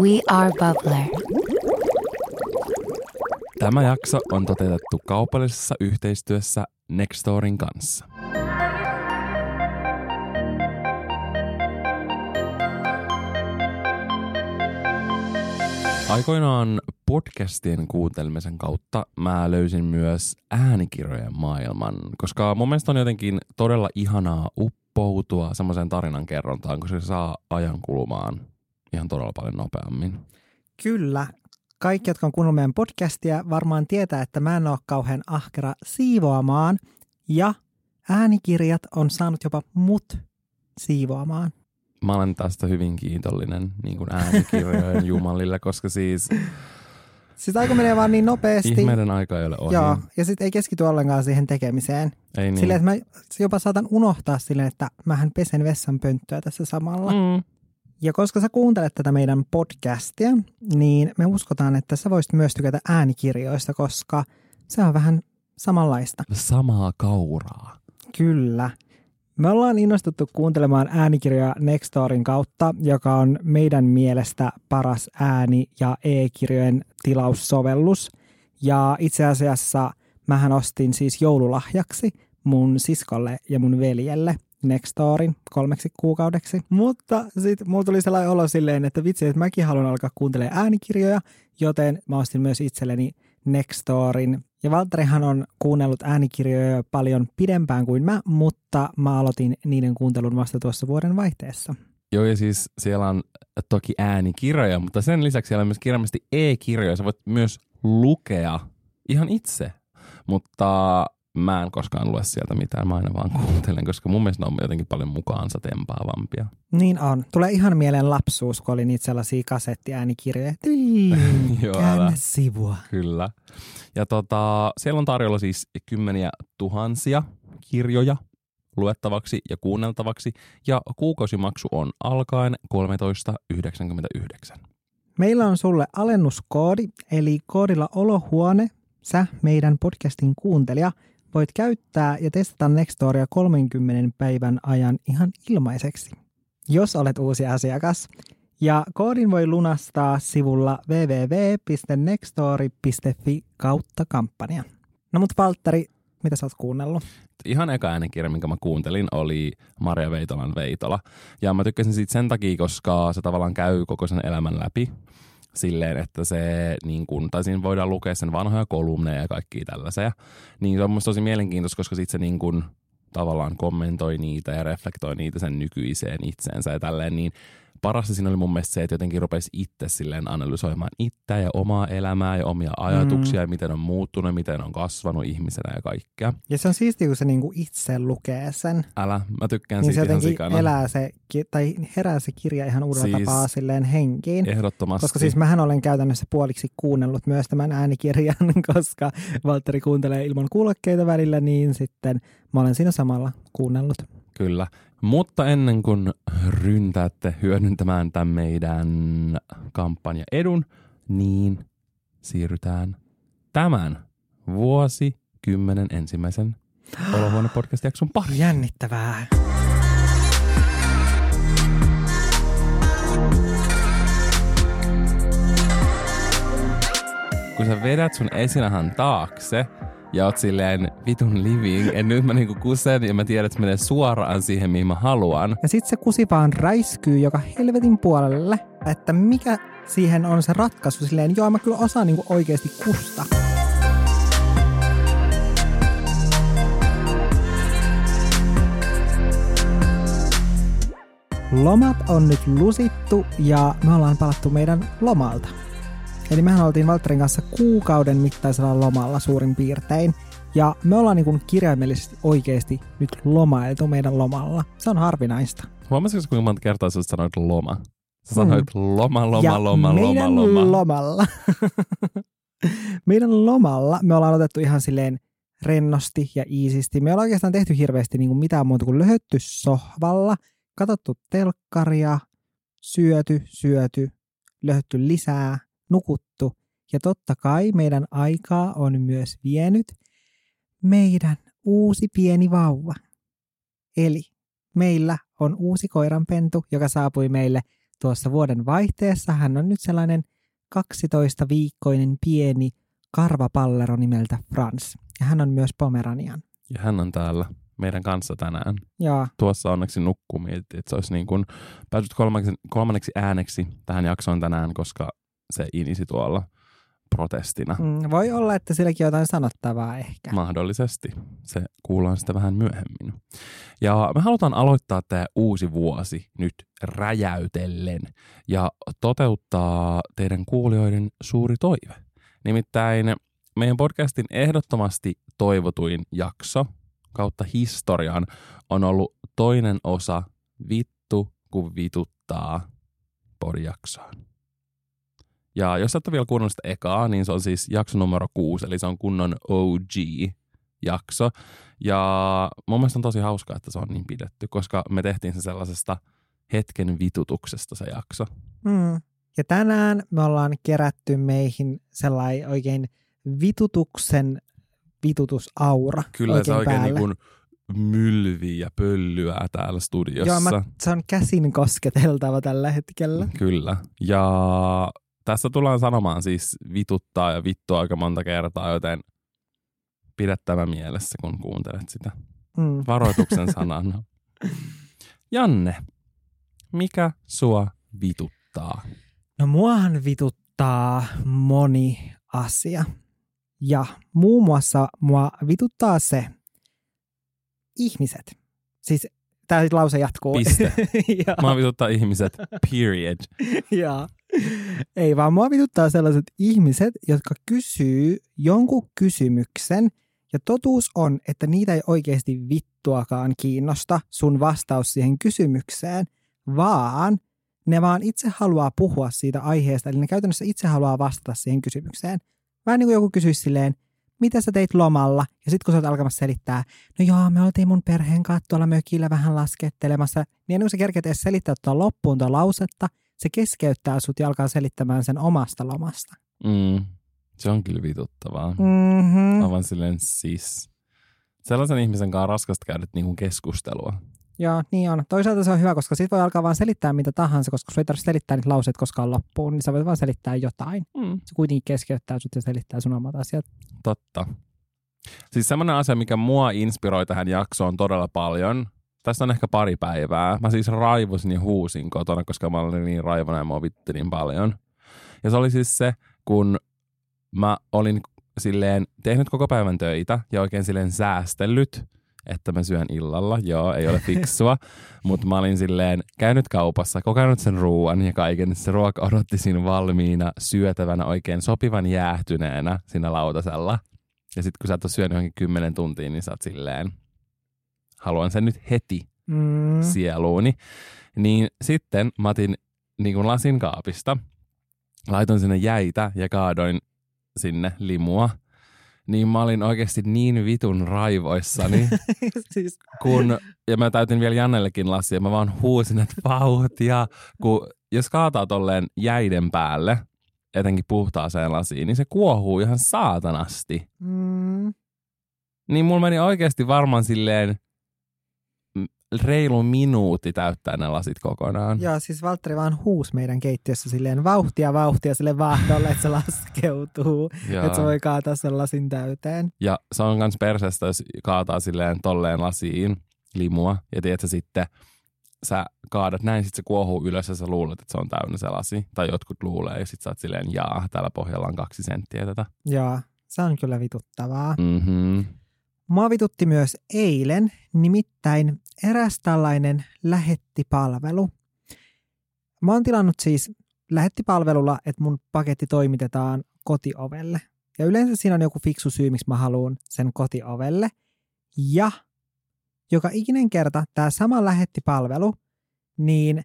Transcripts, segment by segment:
We are Bubbler. Tämä jakso on toteutettu kaupallisessa yhteistyössä Nextorin kanssa. Aikoinaan podcastien kuuntelemisen kautta mä löysin myös äänikirjojen maailman, koska mun mielestä on jotenkin todella ihanaa uppoutua semmoiseen tarinan kerrontaan, koska se saa ajan kulumaan ihan todella paljon nopeammin. Kyllä. Kaikki, jotka on kuunnellut meidän podcastia, varmaan tietää, että mä en ole kauhean ahkera siivoamaan. Ja äänikirjat on saanut jopa mut siivoamaan. Mä olen tästä hyvin kiitollinen niin kuin äänikirjojen jumalille, koska siis Siis aika menee vaan niin nopeasti. ihmeiden aika ei ole ohi. Joo, ja sitten ei keskity ollenkaan siihen tekemiseen. Ei niin. Silleen, että mä jopa saatan unohtaa silleen, että mähän pesen vessanpönttöä tässä samalla. Mm. Ja koska sä kuuntelet tätä meidän podcastia, niin me uskotaan, että sä voisit myös tykätä äänikirjoista, koska se on vähän samanlaista. Samaa kauraa. Kyllä. Me ollaan innostuttu kuuntelemaan äänikirjoja Nextorin kautta, joka on meidän mielestä paras ääni- ja e-kirjojen tilaussovellus. Ja itse asiassa mähän ostin siis joululahjaksi mun siskolle ja mun veljelle Nextorin kolmeksi kuukaudeksi. Mutta sitten mulla tuli sellainen olo silleen, että vitsi, että mäkin haluan alkaa kuuntelemaan äänikirjoja, joten mä ostin myös itselleni Nextorin. Ja Valtterihan on kuunnellut äänikirjoja jo paljon pidempään kuin mä, mutta mä aloitin niiden kuuntelun vasta tuossa vuoden vaihteessa. Joo, ja siis siellä on toki äänikirjoja, mutta sen lisäksi siellä on myös kirjallisesti e-kirjoja. Sä voit myös lukea ihan itse, mutta mä en koskaan lue sieltä mitään, mä aina vaan kuuntelen, koska mun mielestä ne on jotenkin paljon mukaansa tempaavampia. Niin on. Tulee ihan mieleen lapsuus, kun oli niitä sellaisia kasettiäänikirjoja. Joo, Käännä älä. sivua. Kyllä. Ja tota, siellä on tarjolla siis kymmeniä tuhansia kirjoja luettavaksi ja kuunneltavaksi, ja kuukausimaksu on alkaen 13,99. Meillä on sulle alennuskoodi, eli koodilla olohuone, sä meidän podcastin kuuntelija, voit käyttää ja testata Nextoria 30 päivän ajan ihan ilmaiseksi, jos olet uusi asiakas. Ja koodin voi lunastaa sivulla www.nextori.fi kautta kampanja. No mut Valtteri, mitä sä oot kuunnellut? Ihan eka äänikirja, minkä mä kuuntelin, oli Maria Veitolan Veitola. Ja mä tykkäsin siitä sen takia, koska se tavallaan käy koko sen elämän läpi silleen, että se, niin kun, tai siinä voidaan lukea sen vanhoja kolumneja ja kaikkia tällaisia. Niin se on musta tosi mielenkiintoista, koska sitten se niin kun, tavallaan kommentoi niitä ja reflektoi niitä sen nykyiseen itseensä ja tälleen, niin parasta siinä oli mun mielestä se, että jotenkin rupesi itse silleen analysoimaan itseä ja omaa elämää ja omia ajatuksia mm. ja miten on muuttunut, miten on kasvanut ihmisenä ja kaikkea. Ja se on siistiä, kun se niinku itse lukee sen. Älä, mä tykkään Niin se siitä ihan jotenkin sikana. elää se, tai herää se kirja ihan uudella Siis- tapaa silleen henkiin. Ehdottomasti. Koska siis mähän olen käytännössä puoliksi kuunnellut myös tämän äänikirjan, koska Valtteri kuuntelee ilman kuulokkeita välillä, niin sitten mä olen siinä samalla kuunnellut. Kyllä. Mutta ennen kuin ryntäätte hyödyntämään tämän meidän kampanja edun, niin siirrytään tämän vuosi kymmenen ensimmäisen Olohuone podcast-jakson pari. Jännittävää. Kun sä vedät sun esinahan taakse ja oot silleen vitun living, ja nyt mä niinku kusen ja mä tiedän, että menee suoraan siihen, mihin mä haluan. Ja sitten se kusi vaan räiskyy joka helvetin puolelle, että mikä siihen on se ratkaisu silleen, joo mä kyllä osaan niinku oikeasti kusta. Lomat on nyt lusittu ja me ollaan palattu meidän lomalta. Eli mehän oltiin Valtterin kanssa kuukauden mittaisella lomalla suurin piirtein. Ja me ollaan niin kirjaimellisesti oikeasti nyt lomailtu meidän lomalla. Se on harvinaista. Huomasitko, kuinka monta kertaa sä sanoit loma? Sä sanoit loma, loma, Mm. ja loma, meidän loma, loma. lomalla. meidän lomalla me ollaan otettu ihan silleen rennosti ja iisisti. Me ei olla oikeastaan tehty hirveästi niin kuin mitään muuta kuin löhötty sohvalla, katsottu telkkaria, syöty, syöty, löhötty lisää, nukuttu. Ja totta kai meidän aikaa on myös vienyt meidän uusi pieni vauva. Eli meillä on uusi koiranpentu, joka saapui meille tuossa vuoden vaihteessa. Hän on nyt sellainen 12-viikkoinen pieni karvapallero nimeltä Frans. Ja hän on myös Pomeranian. Ja hän on täällä meidän kanssa tänään. Ja Tuossa onneksi nukkuu, että se olisi niin kuin päässyt kolmanneksi, kolmanneksi ääneksi tähän jaksoon tänään, koska se inisi tuolla protestina. mm, voi olla, että silläkin on jotain sanottavaa ehkä. Mahdollisesti. Se kuullaan sitä vähän myöhemmin. Ja me halutaan aloittaa tämä uusi vuosi nyt räjäytellen ja toteuttaa teidän kuulijoiden suuri toive. Nimittäin meidän podcastin ehdottomasti toivotuin jakso kautta historian on ollut toinen osa Vittu kun vituttaa podjaksoon. Ja jos et ole vielä kuunnellut sitä ekaa, niin se on siis jakso numero kuusi, eli se on kunnon OG-jakso. Ja mun mielestä on tosi hauskaa, että se on niin pidetty, koska me tehtiin se sellaisesta hetken vitutuksesta se jakso. Mm. Ja tänään me ollaan kerätty meihin sellainen oikein vitutuksen vitutusaura Kyllä oikein se oikein päälle. niin kuin mylvii ja pöllyää täällä studiossa. Joo, mä, se on käsin kosketeltava tällä hetkellä. Kyllä. Ja tässä tullaan sanomaan siis vituttaa ja vittua aika monta kertaa, joten pidä tämä mielessä, kun kuuntelet sitä. Mm. Varoituksen sanan. Janne, mikä sua vituttaa? No muahan vituttaa moni asia. Ja muun muassa mua vituttaa se ihmiset. Siis tämä lause jatkuu. Piste. ja, Mua vituttaa ihmiset, period. ja. Ei vaan mua vituttaa sellaiset ihmiset, jotka kysyy jonkun kysymyksen ja totuus on, että niitä ei oikeasti vittuakaan kiinnosta sun vastaus siihen kysymykseen, vaan ne vaan itse haluaa puhua siitä aiheesta, eli ne käytännössä itse haluaa vastata siihen kysymykseen. Vähän niin kuin joku kysyisi silleen, mitä sä teit lomalla? Ja sitten kun sä oot alkamassa selittää, no joo, me oltiin mun perheen kanssa tuolla mökillä vähän laskettelemassa, niin ennen kuin sä kerkeet edes selittää tuota loppuun tuota lausetta, se keskeyttää sut ja alkaa selittämään sen omasta lomasta. Mm. Se on kyllä vituttavaa. Mm-hmm. Aivan silleen siis. Sellaisen ihmisen kanssa raskasta käydä niinku keskustelua. Joo, niin on. Toisaalta se on hyvä, koska sit voi alkaa vaan selittää mitä tahansa, koska sun ei tarvitse selittää niitä lauseita koskaan loppuun, niin sä voit vaan selittää jotain. Mm. Se kuitenkin keskeyttää sut ja selittää sun omat asiat. Totta. Siis semmoinen asia, mikä mua inspiroi tähän jaksoon todella paljon. Tässä on ehkä pari päivää. Mä siis raivosin ja huusin kotona, koska mä olin niin raivona ja mua vitti niin paljon. Ja se oli siis se, kun mä olin silleen tehnyt koko päivän töitä ja oikein silleen säästellyt, että mä syön illalla. Joo, ei ole fiksua, mutta mä olin silleen käynyt kaupassa, kokenut sen ruoan ja kaiken. Se ruoka odotti siinä valmiina, syötävänä oikein sopivan jäähtyneenä siinä lautasella. Ja sitten kun sä et ole syönyt johonkin kymmenen tuntia, niin sä oot silleen, haluan sen nyt heti Mm. sieluuni. Niin sitten mä otin niin kuin lasin kaapista, laitoin sinne jäitä ja kaadoin sinne limua. Niin mä olin oikeasti niin vitun raivoissani, siis, kun, ja mä täytin vielä Jannellekin lasia, mä vaan huusin, että vauhtia, kun jos kaataa tolleen jäiden päälle, etenkin puhtaaseen lasiin, niin se kuohuu ihan saatanasti. mm. Niin mulla meni oikeasti varmaan silleen reilu minuutti täyttää ne lasit kokonaan. Joo, siis Valtteri vaan huus meidän keittiössä silleen vauhtia vauhtia sille vaahdolle, että se laskeutuu. Että se voi kaataa sen lasin täyteen. Ja se on kans perseestä, jos kaataa silleen tolleen lasiin limua. Ja tiedätkö sitten, sä kaadat näin, sit se kuohuu ylös ja sä luulet, että se on täynnä se lasi. Tai jotkut luulee ja sit sä oot silleen, jaa, täällä pohjalla on kaksi senttiä tätä. Joo, se on kyllä vituttavaa. Mhm. Mua vitutti myös eilen, nimittäin eräs tällainen lähettipalvelu. Mä oon tilannut siis lähettipalvelulla, että mun paketti toimitetaan kotiovelle. Ja yleensä siinä on joku fiksu syy, miksi mä haluan sen kotiovelle. Ja joka ikinen kerta tämä sama lähettipalvelu, niin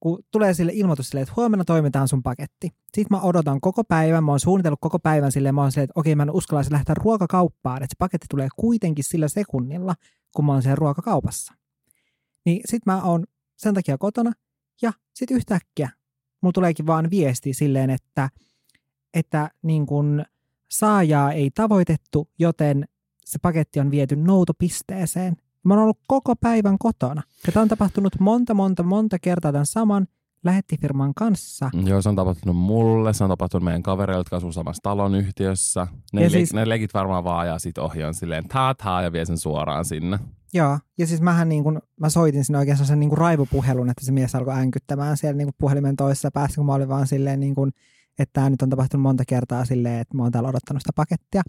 kun tulee sille ilmoitus silleen, että huomenna toimitaan sun paketti. Sitten mä odotan koko päivän, mä oon suunnitellut koko päivän silleen, mä oon silleen, että okei, mä en uskalla lähteä ruokakauppaan, että se paketti tulee kuitenkin sillä sekunnilla, kun mä oon siellä ruokakaupassa. Niin sit mä oon sen takia kotona, ja sit yhtäkkiä mulla tuleekin vaan viesti silleen, että, että niin kun saajaa ei tavoitettu, joten se paketti on viety noutopisteeseen. Mä oon ollut koko päivän kotona. Ja tämä on tapahtunut monta, monta, monta kertaa tämän saman lähettifirman kanssa. Joo, se on tapahtunut mulle, se on tapahtunut meidän kavereille, jotka asuu samassa talon yhtiössä. Ne, Ja le- siis- ne legit varmaan vaan ajaa sit ohjaan silleen taa ja vie sen suoraan sinne. Joo, ja siis mähän niin kuin, mä soitin sinne oikein sen niin kuin raivopuhelun, että se mies alkoi änkyttämään siellä niin kuin puhelimen toisessa päässä, kun mä olin vaan silleen niin kuin, että tämä nyt on tapahtunut monta kertaa silleen, että mä oon täällä odottanut sitä pakettia.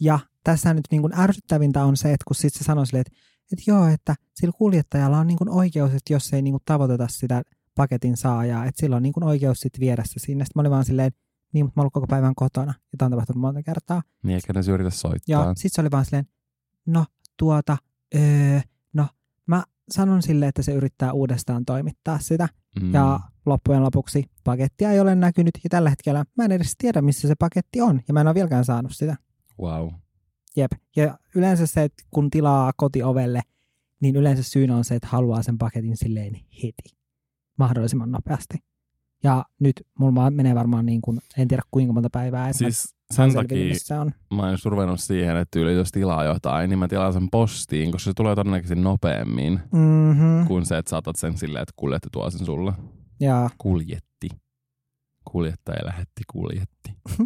Ja tässä nyt niin kuin ärsyttävintä on se, että kun sitten se sanoi silleen, että, että joo, että sillä kuljettajalla on niin kuin oikeus, että jos ei niin kuin tavoiteta sitä paketin saajaa, että sillä on niin kuin oikeus sitten viedä se sinne. Sitten mä olin vaan silleen, niin, mutta mä ollut koko päivän kotona, ja tämä on tapahtunut monta kertaa. Niin eikä ne yritä soittaa. Ja sitten se oli vaan silleen, no tuota, öö, no mä sanon sille, että se yrittää uudestaan toimittaa sitä. mm. Ja loppujen lopuksi pakettia ei ole näkynyt ja tällä hetkellä mä en edes tiedä, missä se paketti on ja mä en ole vieläkään saanut sitä. Wow. Jep. Ja yleensä se, että kun tilaa kotiovelle, niin yleensä syynä on se, että haluaa sen paketin silleen heti, mahdollisimman nopeasti. Ja nyt mulla menee varmaan niin kuin, en tiedä kuinka monta päivää, Siis sen takia se on. mä just ruvennut siihen, että tyyli jos tilaa jotain, niin mä tilaan sen postiin, koska se tulee todennäköisesti nopeammin Mm-hmm. kuin se, että saatat sen silleen, että kuljetti tuo sen sulle. Ja Kuljetti. Kuljettaja lähetti kuljetti.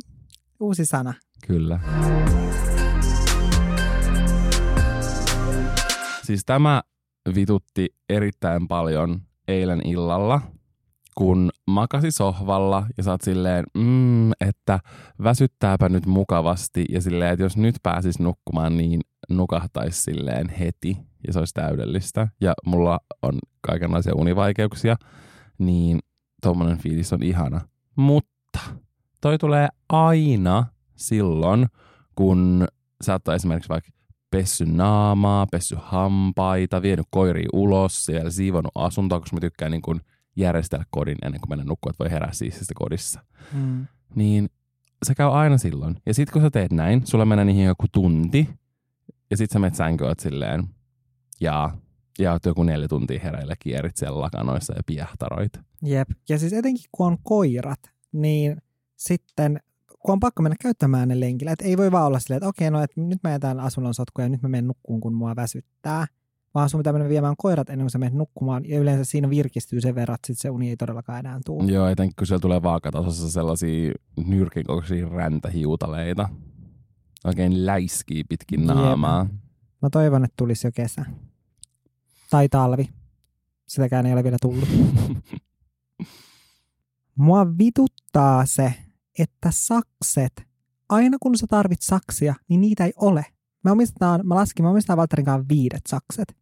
uusi sana. Kyllä. Siis tämä vitutti erittäin paljon eilen illalla, kun makasi sohvalla ja oot silleen, mm, että väsyttääpä nyt mukavasti ja silleen, että jos nyt pääsis nukkumaan, niin nukahtaisi silleen heti ja se olisi täydellistä. Ja mulla on kaikenlaisia univaikeuksia, niin tommonen fiilis on ihana. Mutta toi tulee aina silloin, kun sä oot esimerkiksi vaikka pessy naamaa, pessy hampaita, vienyt koiria ulos, siellä siivonnut asuntoa, koska mä tykkään niin kun järjestellä kodin ennen kuin mennä nukkumaan, että voi herää siististi kodissa. Mm. Niin se käy aina silloin. Ja sit kun sä teet näin, sulla menee niihin joku tunti, ja sit sä menet sänkyyn silleen, ja, ja oot joku neljä tuntia hereillä kierit siellä lakanoissa ja piehtaroit. Jep. Ja siis etenkin kun on koirat, niin sitten kun on pakko mennä käyttämään ne lenkillä, että ei voi vaan olla silleen, että okei, no että nyt mä jätän asunnon sotkuja ja nyt mä menen nukkuun, kun mua väsyttää. Vaan sun pitää mennä viemään koirat ennen kuin sä menet nukkumaan. Ja yleensä siinä virkistyy sen verran, että sit se uni ei todellakaan enää tule. Joo, etenkin kun siellä tulee vaakatasossa sellaisia nyrkin kokoisia räntähiutaleita. Oikein läiskii pitkin Jep. naamaa. Mä toivon, että tulisi jo kesä. Tai talvi. Sitäkään ei ole vielä tullut. Mua vituttaa se, että sakset, aina kun sä tarvit saksia, niin niitä ei ole. Me omistetaan, mä laskin, mä omistetaan Valtterin kanssa viidet sakset.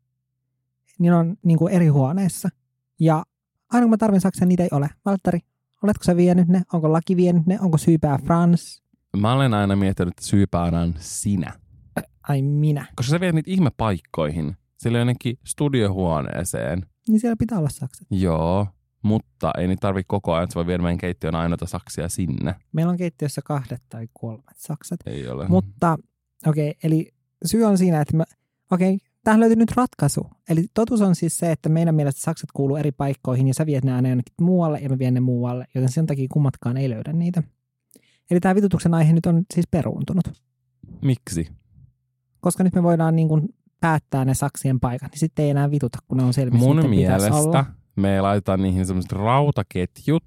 Niin on niin kuin eri huoneissa. Ja aina kun mä tarvin saksia, niitä ei ole. Valtteri, oletko sä vienyt ne? Onko laki vienyt ne? Onko syypää Frans? Mä olen aina miettinyt, että syypäänä on sinä. Ai minä. Koska sä viet niitä ihmepaikkoihin. Sillä jonnekin studiohuoneeseen. Niin siellä pitää olla sakset. Joo, mutta ei niitä tarvi koko ajan. että voi viedä meidän keittiön ainoita saksia sinne. Meillä on keittiössä kahdet tai kolmet sakset. Ei ole. Mutta okei, okay, eli syy on siinä, että mä, okei, okay, tähän löytyy nyt ratkaisu. Eli totuus on siis se, että meidän mielestä sakset kuuluu eri paikkoihin ja sä viet ne aina jonnekin muualle ja mä vien ne muualle, joten sen takia kummatkaan ei löydä niitä. Eli tämä vitutuksen aihe nyt on siis peruuntunut, Miksi? koska nyt me voidaan niin kuin päättää ne saksien paikat, niin sitten ei enää vituta, kun ne on selvissä, Mun mielestä olla. me laitetaan niihin semmoiset rautaketjut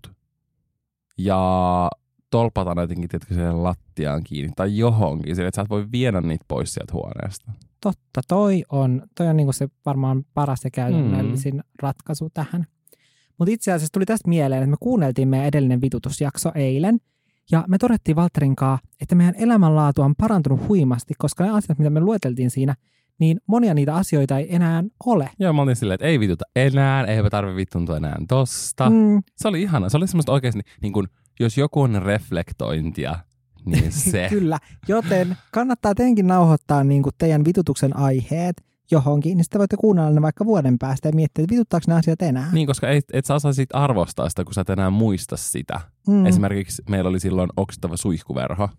ja tolpataan jotenkin tietysti lattiaan kiinni tai johonkin, sillä että sä et voi viedä niitä pois sieltä huoneesta. Totta, toi on, toi on niinku se varmaan paras ja käytännöllisin mm. ratkaisu tähän. Mutta itse asiassa tuli tästä mieleen, että me kuunneltiin meidän edellinen vitutusjakso eilen, ja me todettiin Valterin kanssa, että meidän elämänlaatu on parantunut huimasti, koska ne asiat, mitä me lueteltiin siinä, niin monia niitä asioita ei enää ole. Ja mä olin silleen, että ei vituta enää, ei tarvitse vittuntua enää tosta. Mm. Mm, Se oli ihana. Se oli semmoista oikeasti, niin kun, jos joku on reflektointia, niin se. Kyllä, joten kannattaa teidänkin nauhoittaa niin kuin teidän vitutuksen aiheet johonkin, niin sitten voitte kuunnella ne vaikka vuoden päästä ja miettiä, että vituttaako ne asiat enää. Niin, koska et, et sä osaa sit arvostaa sitä, kun sä et enää muista sitä. mm. Esimerkiksi meillä oli silloin oksittava suihkuverho.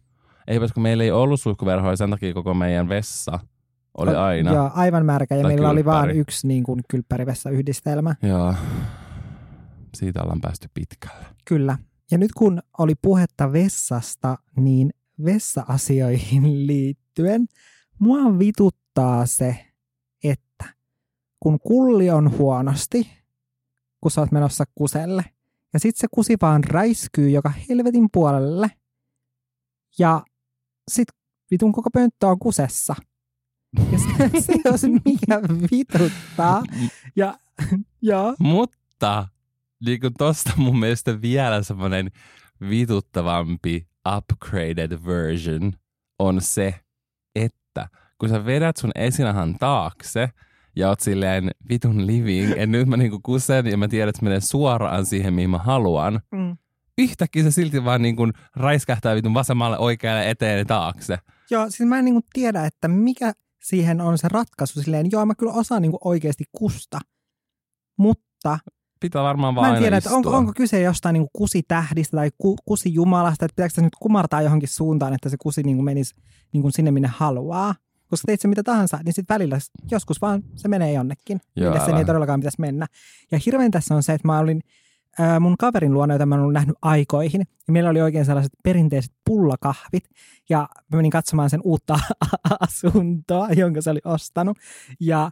Eipä, kun meillä ei ollut suihkuverhoa ja sen takia koko meidän vessa oli aina. Joo, aivan märkä. Ja meillä oli vain kylppäri. yksi niin kuin kylppärivessa-yhdistelmä. Joo. Siitä ollaan päästy pitkälle. Kyllä. Ja nyt kun oli puhetta vessasta, niin vessa-asioihin liittyen mua vituttaa se, että kun kulli on huonosti, kun sä oot menossa kuselle, Ja sitten se kusi vaan räiskyy joka helvetin puolelle. Ja sitten vitun koko pönttö on kusessa. Ja se, se on se, mikä vituttaa. Ja, ja Mutta niin kuin tosta mun mielestä vielä semmoinen vituttavampi upgraded version on se, että kun sä vedät sun esinahan taakse ja oot silleen vitun living, että nyt mä niinku kusen ja mä tiedän, että se menee suoraan siihen, mihin mä haluan, mm, yhtäkkiä se silti vaan niin kuin räiskähtää vitun vasemmalle, oikealle, eteen ja taakse. joo, siis mä en niinku tiedä, että mikä siihen on se ratkaisu. Silleen, joo, mä kyllä osaan niinku oikeasti kusta. Mutta Pitää varmaan vaan Mä en tiedä, että onko, onko kyse jostain niin kusitähdistä tai ku, kusijumalasta, että pitääkö se nyt kumartaa johonkin suuntaan, että se kusi niin menisi niin sinne, minne haluaa. Koska teit se mitä tahansa, niin sitten välillä joskus vaan se menee jonnekin, Joo, minne sen ei todellakaan pitäisi mennä. Ja hirveän tässä on se, että mä olin ää, mun kaverin luona, jota mä olen nähnyt aikoihin, ja meillä oli oikein sellaiset perinteiset pullakahvit, ja mä menin katsomaan sen uutta asuntoa, jonka se oli ostanut, ja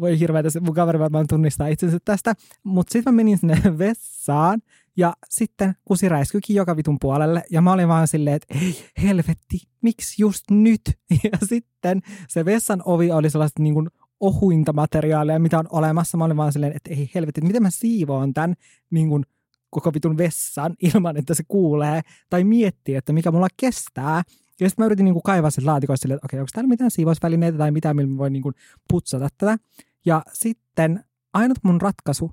voi hirveätä, mun kaveri varmaan tunnistaa itsensä tästä, mutta sitten mä menin sinne vessaan ja sitten kusi räiskyikin joka vitun puolelle ja mä olin vaan silleen, että ei helvetti, miksi just nyt? Ja sitten se vessan ovi oli sellaista niin kuin ohuinta materiaalia, mitä on olemassa. Mä olin vaan silleen, että ei helvetti, että miten mä siivoon tämän niin kuin koko vitun vessan ilman, että se kuulee tai miettii, että mikä mulla kestää. Ja sitten mä yritin niin kuin kaivaa sen laatikoista silleen, että okei, onko täällä mitään siivousvälineitä tai mitään, millä mä voin niin kuin putsata tätä. Ja sitten ainut mun ratkaisu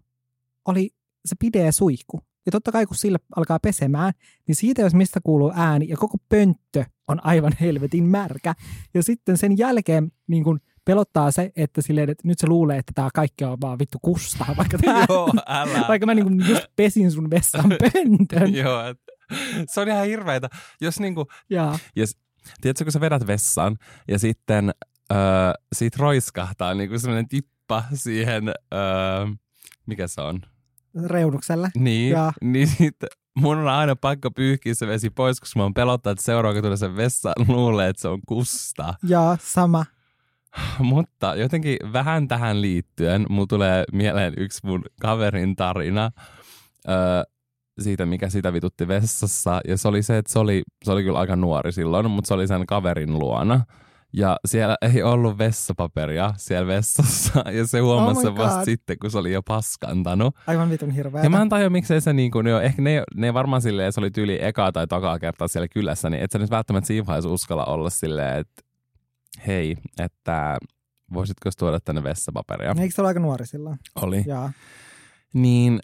oli se pideä suihku. Ja totta kai kun sillä alkaa pesemään, niin siitä jos mistä kuuluu ääni ja koko pönttö on aivan helvetin märkä. Ja sitten sen jälkeen niin kun pelottaa se, että, silleen, että nyt se luulee, että tämä kaikki on vaan vittu kusta, vaikka, tää, Joo, älä. vaikka mä niin kun just pesin sun vessan pöntön. Joo, et, se on ihan hirveetä. Jos niinku, ja, tiedätkö, kun sä vedät vessaan ja sitten öö, siitä roiskahtaa niinku sellainen tippa siihen, öö, mikä se on? reunukselle. Niin, Ja. niin sitten mun on aina pakko pyyhkiä se vesi pois, koska mä oon pelottaa, että seuraava kun tulee sen vessaan, luulee, että se on kusta. Ja sama. Mutta jotenkin vähän tähän liittyen, mulla tulee mieleen yksi mun kaverin tarina öö, siitä, mikä sitä vitutti vessassa. Ja se oli se, että se oli, se oli kyllä aika nuori silloin, mutta se oli sen kaverin luona. Ja siellä ei ollut vessapaperia siellä vessassa. Ja se huomasi Oh my sen vasta God. sitten, kun se oli jo paskantanut. Aivan vitun hirveä. Ja mä en tajua, miksei se niin kuin, jo, ehkä ne, ne varmaan silleen, se oli tyyli ekaa tai takaa kertaa siellä kylässä, niin et sä nyt välttämättä siinä vaiheessa uskalla olla silleen, että hei, että voisitko tuoda tänne vessapaperia? Eikö se ole aika nuori silloin? Oli. Jaa. Niin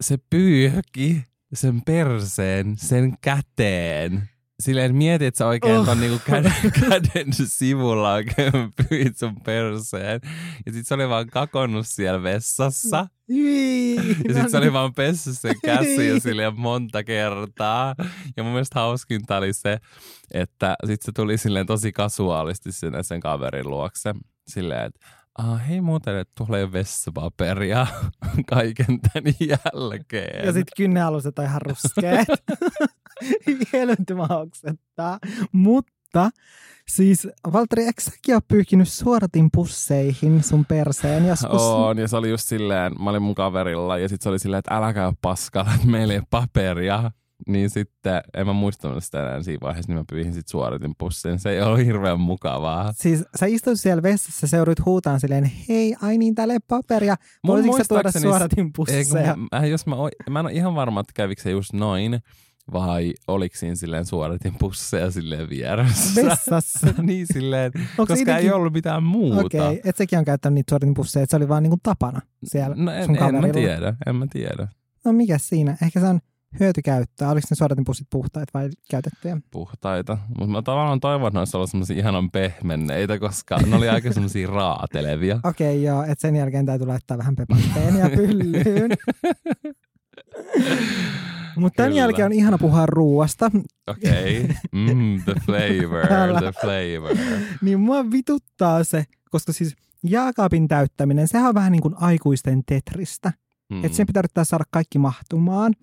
se pyyhki sen perseen sen käteen. Silleen mieti, että sä oikein Oh. ton niinku käden, käden sivulla oikein pyyhit sun perseen. Ja sit se oli vaan kakonnut siellä vessassa. Ja sit se oli vaan pessy sen käsiä silleen monta kertaa. Ja mun mielestä hauskinta oli se, että sit se tuli silleen tosi kasuaalisti sinne sen kaverin luokse. Silleen, että ah, hei muuten, että ole vessapaperia kaiken tämän jälkeen. Ja sitten kynnealuset on ihan ruskeat. Helvetti mauksettaa. Mutta siis, Valtteri, eikö säkin ole pyyhkinyt suoratin pusseihin sun perseen joskus? On, ja se oli just silleen, mä olin mun kaverilla, ja sitten se oli silleen, että älä käy paskalla, että meillä ei ole paperia. Niin sitten, en mä muistanut sitä enää siinä vaiheessa, niin mä pyyhin sit suoritin pussin. Se ei ollut hirveän mukavaa. Siis sä istuit siellä vessassa, sä joudut huutaan silleen, hei, ai niin, täällä ei ole paperia. Voisitko sä tuoda suoratin pusseja? mä, jos mä, mä en ole ihan varma, että kävikö se just noin, vai oliko siinä silleen suoritin pusseja silleen vieressä. Vessassa. niin silleen, Onko koska ei ollut mitään muuta. Okei, okay. et sekin on käyttänyt niitä suoratin pusseja, että se oli vaan niinku tapana siellä No en, sun en mä kaverilla. tiedä, en mä tiedä. No mikä siinä? Ehkä se on hyötykäyttöä. Oliko ne suodatinpussit puhtaita vai käytettyjä? puhtaita. Mutta mä tavallaan toivon, että ne olisi ollut semmoisia ihanan pehmenneitä, koska ne oli aika semmoisia raatelevia. Okei, okay, joo, että sen jälkeen täytyy laittaa vähän pepatteenia pyllyyn. Mutta tämän Kyllä. jälkeen on ihana puhua ruuasta. Okei. Okay. Mm, the flavor, Älä. the flavor. Niin mua vituttaa se, koska siis jääkaapin täyttäminen, sehän on vähän niin kuin aikuisten tetristä. Mm. Että sen pitää yrittää saada kaikki mahtumaan.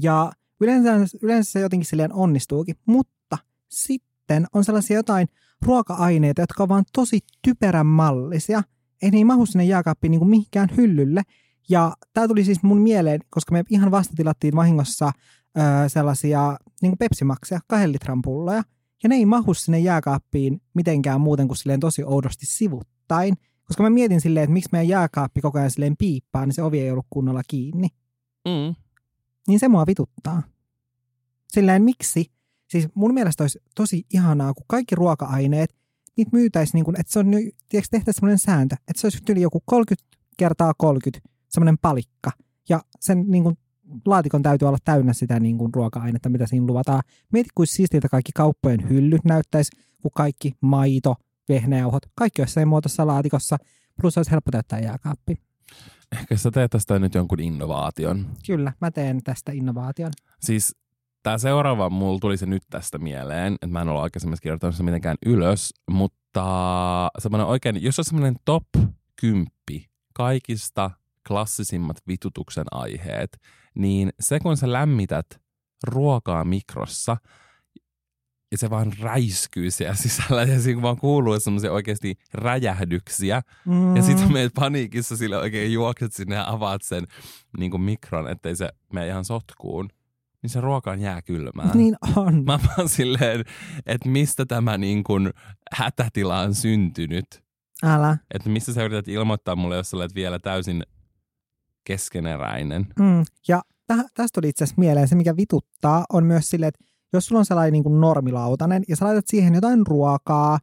Ja yleensä, yleensä se jotenkin silleen onnistuukin. Mutta sitten on sellaisia jotain ruoka-aineita, jotka on vaan tosi typerän mallisia. Ei ei mahu sinne jääkaappiin niin kuin mihinkään hyllylle. Ja tämä tuli siis mun mieleen, koska me ihan vasta tilattiin vahingossa ö, sellaisia niin pepsimakseja, kahden litran pulloja. Ja ne ei mahu sinne jääkaappiin mitenkään muuten kuin silleen tosi oudosti sivuttain. Koska mä mietin silleen, että miksi meidän jääkaappi koko ajan silleen piippaa, niin se ovi ei ollut kunnolla kiinni. Mm. Niin se mua vituttaa. Silleen miksi? Siis mun mielestä olisi tosi ihanaa, kun kaikki ruoka-aineet, niitä myytäisi niin kuin, että se on, tiedätkö, tehtäisiin semmoinen sääntö, että se olisi yli joku 30 kertaa 30 semmoinen palikka. Ja sen niin kuin, laatikon täytyy olla täynnä sitä niin kuin, ruoka-ainetta, mitä siinä luvataan. Mieti, kuin siistiltä kaikki kauppojen hyllyt näyttäisi, kun kaikki maito, vehnäjauhot, kaikki olisi sen muotoisessa laatikossa, plus olisi helppo täyttää jääkaappi. Ehkä sä teet tästä nyt jonkun innovaation. Kyllä, mä teen tästä innovaation. Siis tämä seuraava, mulla tuli se nyt tästä mieleen, että mä en ole aikaisemmin kirjoittanut sitä mitenkään ylös, mutta semmoinen oikein, jos on semmoinen top 10 kaikista klassisimmat vitutuksen aiheet, niin se kun sä lämmität ruokaa mikrossa ja se vaan räiskyy siellä sisällä ja siinä vaan kuuluu semmoisia oikeasti räjähdyksiä Mm. ja sitten meet paniikissa sille oikein juokset sinne ja avaat sen niin kuin mikron, ettei se mene ihan sotkuun, niin se ruoka on jää kylmää. Niin on. Mä vaan silleen, että mistä tämä niin kuin hätätila on syntynyt. Älä. Että mistä sä yrität ilmoittaa mulle, jos sä olet vielä täysin keskeneräinen. Mm. Ja täh, tästä tuli itse asiassa mieleen, se mikä vituttaa on myös silleen, että jos sulla on sellainen niin kuin normilautanen ja sä laitat siihen jotain ruokaa,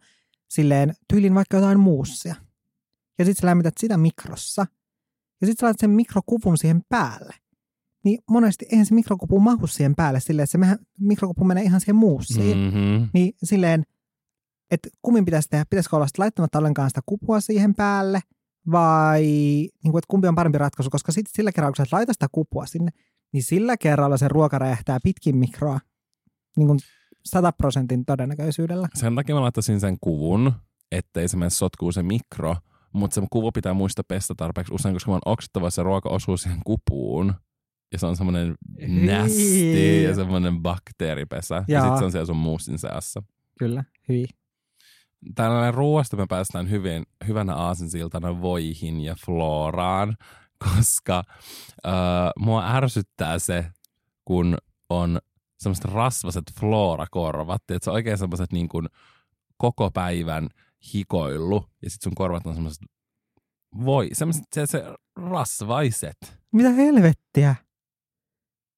silleen tyylin vaikka jotain muussia, ja sitten sä lämmität sitä mikrossa, ja sitten sä laitat sen mikrokupun siihen päälle, niin monesti eihän se mikrokupu mahu siihen päälle silleen, että se mehän, mikrokupu menee ihan siihen muussiin. Mm. Mm-hmm. Niin silleen, että kummin pitäisi tehdä, pitäisikö olla laittamatta ollenkaan sitä kupua siihen päälle, vai niin kuin, että kumpi on parempi ratkaisu, koska sitten sillä kerralla, kun sä et laita sitä kupua sinne, niin sillä kerralla se ruoka räjähtää pitkin mikroa niin kuin 100 prosentin todennäköisyydellä. Sen takia mä laittaisin sen kuvun, ettei se mene sotkuun se mikro, mutta se kuvu pitää muistaa pestä tarpeeksi usein, koska mä oon oksettava se ruoka osuu siihen kupuun. Ja se on semmoinen nästi ja semmoinen bakteeripesä. Ja, ja Jaa. sitten se on siellä sun muussin seassa. Kyllä, hyvin. Tällainen ruoasta me päästään hyvin, hyvänä aasinsiltana voihin ja floraan, koska äh, mua ärsyttää se, kun on semmoiset rasvaset florakorvat. Että se on oikein semmoiset niin kuin koko päivän hikoillu ja sitten sun korvat on semmoiset voi, semmoiset se, se rasvaiset. Mitä helvettiä?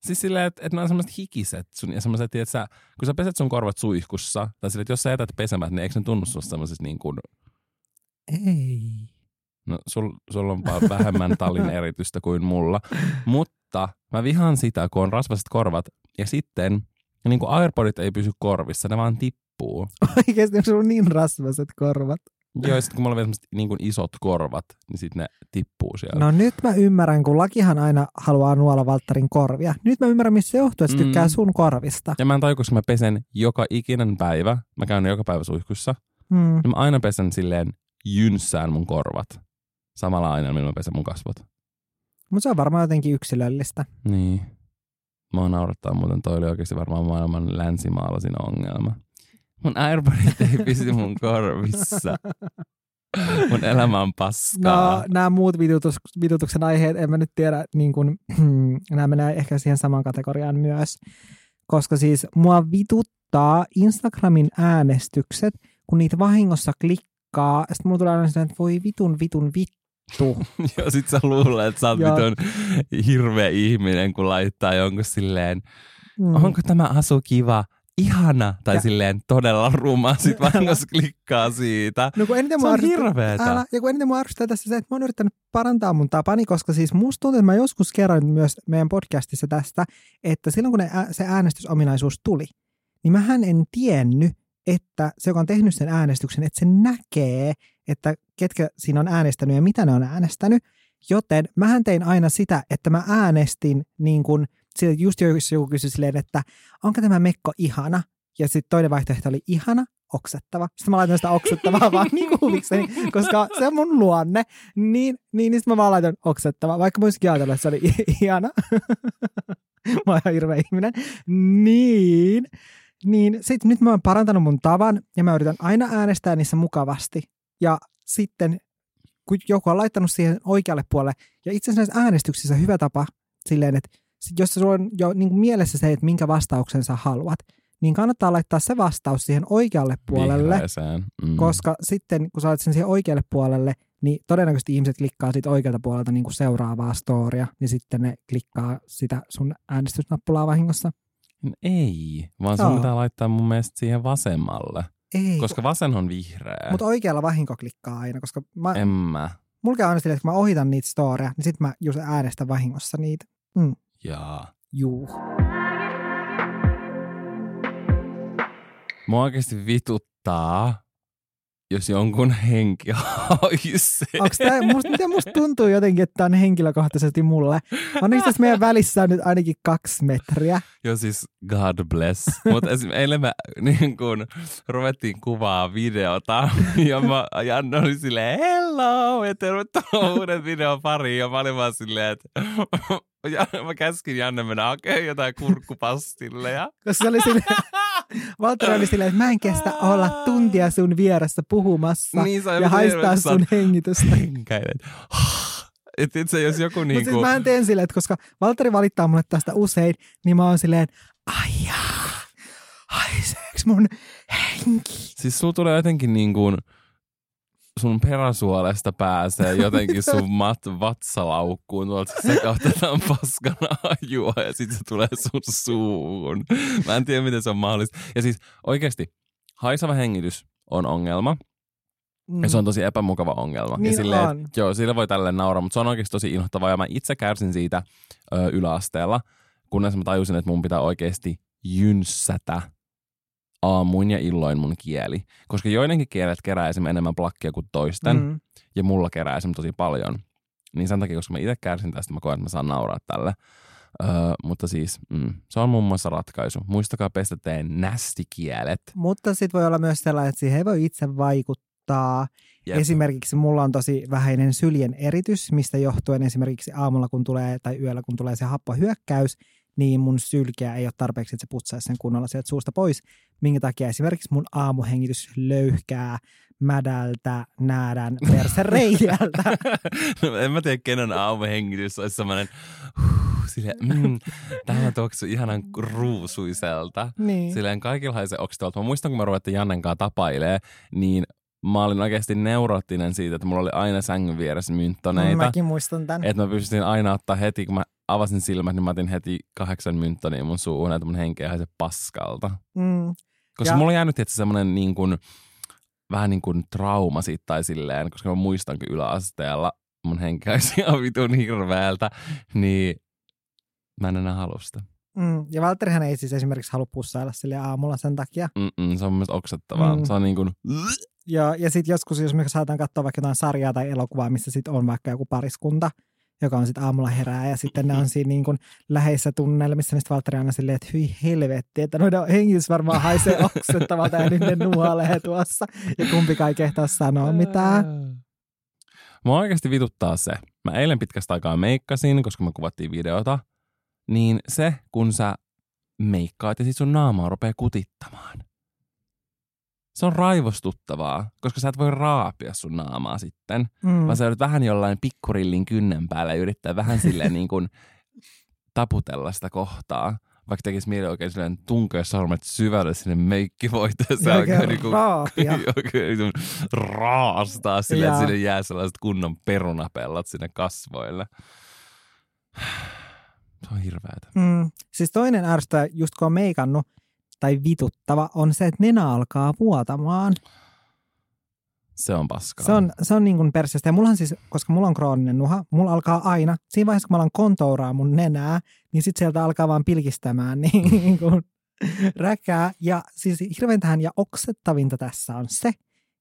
Siis silleen, että, että ne on semmoiset hikiset sun, ja semmoiset, että sä, kun sä peset sun korvat suihkussa, tai silleen, että jos sä jätät pesemät, niin eikö ne tunnu susta semmoisista niin kuin, Ei. no sul, sulla on vaan vähemmän talin eritystä kuin mulla. Mutta mä vihaan sitä, kun on rasvaset korvat, ja sitten niin kuin Airpodit ei pysy korvissa, ne vaan tippuu. Oikeasti sulla on niin rasvaset korvat. Joo, ja sitten kun mulla on vielä niin kuin isot korvat, niin sitten ne tippuu siellä. No nyt mä ymmärrän, kun lakihan aina haluaa nuolla Valtterin korvia. Nyt mä ymmärrän, missä se johtuu, että se tykkää Mm. sun korvista. Ja mä en tajua, koska mä pesen joka ikinen päivä, mä käyn joka päivä suihkussa, Mm. Ja mä aina pesen silleen jynssään mun korvat. Samalla aina, millä mä pesen mun kasvot. Mutta se on varmaan jotenkin yksilöllistä. Niin. Mua naurattaa muuten, toi oli oikeasti varmaan maailman länsimaalaisin ongelma. Mun Airpodit ei pysy mun korvissa. Mun elämä on paskaa. No, nämä muut vitutus, vitutuksen aiheet, en mä nyt tiedä, niin kun, nämä menee ehkä siihen samaan kategoriaan myös. Koska siis mua vituttaa Instagramin äänestykset, kun niitä vahingossa klikkaa. Sitten mulla tulee aina että voi vitun vitun vittu. Joo, sit sä luulet, että sä oot vitun hirveä ihminen, kun laittaa jonkun silleen, Mm. onko tämä asu kiva? Ihana. Tai Ja- silleen todella ruma. Sit vahingossa klikkaa siitä. No kun eniten Se on ärsyttää- hirveetä. Älä, ja kun eniten mua ärsyttää tässä se, että mä oon yrittänyt parantaa mun tapani, koska siis musta tuntuu, että mä joskus kerroin myös meidän podcastissa tästä, että silloin kun ne, se äänestysominaisuus tuli, niin mähän en tiennyt, että se, joka on tehnyt sen äänestyksen, että se näkee, että ketkä siinä on äänestänyt ja mitä ne on äänestänyt. Joten mähän tein aina sitä, että mä äänestin niin kuin, just jos joku kysyi silleen, että onko tämä Mekko ihana? Ja sitten toinen vaihtoehto oli ihana, oksettava. Sitten mä laitan sitä oksettavaa vaan niin kuin huvikseni, koska se on mun luonne. Niin, niin, niin sitten mä vaan laitan oksettava, vaikka mä olisikin ajatellut, että se oli ihana. mä oon ihan hirveä ihminen. Niin, niin sitten nyt mä oon parantanut mun tavan ja mä yritän aina äänestää niissä mukavasti. Ja sitten kun joku on laittanut siihen oikealle puolelle. Ja itse asiassa näissä äänestyksissä hyvä tapa silleen, että sit jos sulla on jo niin kuin mielessä se, että minkä vastauksen sä haluat, niin kannattaa laittaa se vastaus siihen oikealle puolelle. Mm. koska sitten kun sä laitat sen siihen oikealle puolelle, niin todennäköisesti ihmiset klikkaa siitä oikealta puolelta niin kuin seuraavaa storia, niin sitten ne klikkaa sitä sun äänestysnappulaa vahingossa. Ei, vaan sun Joo. pitää laittaa mun mielestä siihen vasemmalle. Ei, Koska vasen on vihreä. mutta oikealla vahinko klikkaa aina, koska mä, En mä. mulla käy aina silleen, että kun mä ohitan niitä storia, niin sitten mä just äänestän vahingossa niitä. Jaa. Juu. Mua oikeasti vituttaa, jos jonkun henki haisee. Onko tää, musta, miten musta tuntuu jotenkin, että tämä on henkilökohtaisesti mulle. Onneksi tässä meidän välissä on nyt ainakin kaksi metriä. Joo siis God bless. Mutta eilen me niin kun, ruvettiin kuvaa videota ja mä, Janne oli silleen hello ja tervetuloa uuden videon pariin ja mä olin vaan silleen, että ja mä käskin Janne mennä hakemaan jotain kurkkupastilleja. Koska se oli sille, Valtteri oli silleen, että mä en kestä olla tuntia sun vieressä puhumassa Niin, ja haistaa sun hengitystä. Henkäilen. Että itse jos joku Mutta niinku... siis mä en teen silleen, että koska Valtteri valittaa mulle tästä usein, niin mä oon silleen, ai jaa, haiseeks mun henki? Siis sulla tulee jotenkin niin kuin sun peräsuolesta pääsee jotenkin sun mat, vatsalaukkuun, tuolta sekoitetaan paskana ajua ja sitten se tulee sun suuhun. Mä en tiedä, miten se on mahdollista. Ja siis oikeasti, haisava hengitys on ongelma. Mm. Ja se on tosi epämukava ongelma. Niin ja silleen, on. Joo, sillä voi tälleen nauraa, mutta se on oikeasti tosi inhottavaa. Ja mä itse kärsin siitä ö, yläasteella, kunnes mä tajusin, että mun pitää oikeasti jynssätä aamuin ja illoin mun kieli. Koska joidenkin kielet kerää esimerkiksi enemmän plakkia kuin toisten, mm. Ja mulla kerää esimerkiksi tosi paljon. Niin sen takia, koska mä itse kärsin tästä, mä koen, että mä saan nauraa tälle. Öö, mutta siis, mm, se on muun muassa ratkaisu. Muistakaa pestä teidän nästikielet. Mutta sitten voi olla myös sellainen, että siihen ei voi itse vaikuttaa. Jep. Esimerkiksi mulla on tosi vähäinen syljen eritys, mistä johtuen esimerkiksi aamulla kun tulee tai yöllä kun tulee se happohyökkäys, niin mun sylkeä ei ole tarpeeksi, että se putsaisi sen kunnolla sieltä suusta pois. Minkä takia esimerkiksi mun aamuhengitys löyhkää mädältä, näädän, persereijältä. no, en mä tiedä, kenen aamuhengitys olisi semmoinen, silleen, mm, tämä tuoksuu ihanan ruusuiselta. niin. Silleen kaikilla haisee oksitelta. Mä muistan, kun mä ruvettiin Jannen kanssa tapailee, niin mä olin oikeasti neuroottinen siitä, että mulla oli aina sängyn vieressä mynttoneita. Mäkin muistan tämän. Että mä pystyin aina ottaa heti, kun mä avasin silmät, niin mä otin heti kahdeksan mynttonia mun suuhun, että mun henkeä haise paskalta. Mm. Koska Ja- mulla on jäänyt tietysti semmoinen niin kuin, vähän niin kuin trauma siitä tai silleen, koska mä muistan kyllä yläasteella mun olisi ihan vitun hirveältä, niin mä en enää halua sitä. Mm. Ja Valtterihan ei siis esimerkiksi halua pussailla sille aamulla sen takia. Mm-mm, se on mun mielestä oksettavaa. Mm. Se on niin kuin, Ja, ja sitten joskus, jos me saatan katsoa vaikka jotain sarjaa tai elokuvaa, missä sitten on vaikka joku pariskunta, joka on sitten aamulla herää ja sitten ne on siinä niin kuin läheisissä tunnelmissa, sitten Valtteri aina silleen, että hyi helvetti, että noiden hengitys varmaan haisee oksettavalta ja nyt ne nuolee tuossa ja kumpikaan ei kehtaa sanoa mitään. Mua oikeasti vituttaa se. Mä eilen pitkästä aikaa meikkasin, koska me kuvattiin videota. Niin se, kun sä meikkaat ja sit sun naamaa rupeaa kutittamaan. Se on raivostuttavaa, koska sä et voi raapia sun naamaa sitten. Mm. Vaan sä joudut vähän jollain pikkurillin kynnen päällä ja yrittää vähän silleen niin kuin taputella sitä kohtaa. Vaikka tekisi mieli oikein silleen tunkea sormet syvälle sinne meikkivoiteen. Se Ja oikein niinku, raapia. oikein niinku raastaa silleen, että sinne jää sellaiset kunnon perunapellat sinne kasvoille. Se on hirveetä. Mm. Siis toinen ärsyttävä, just kun on meikannut, tai vituttava, on se, että nenä alkaa vuotamaan. Se on paskaa. Se on, se on niin kuin perseestä. Ja mullahan siis, koska mulla on krooninen nuha, mulla alkaa aina, siinä vaiheessa kun mä alan kontouraa mun nenää, niin sitten sieltä alkaa vaan pilkistämään niin kuin räkää. Ja siis hirveäntähän ja oksettavinta tässä on se,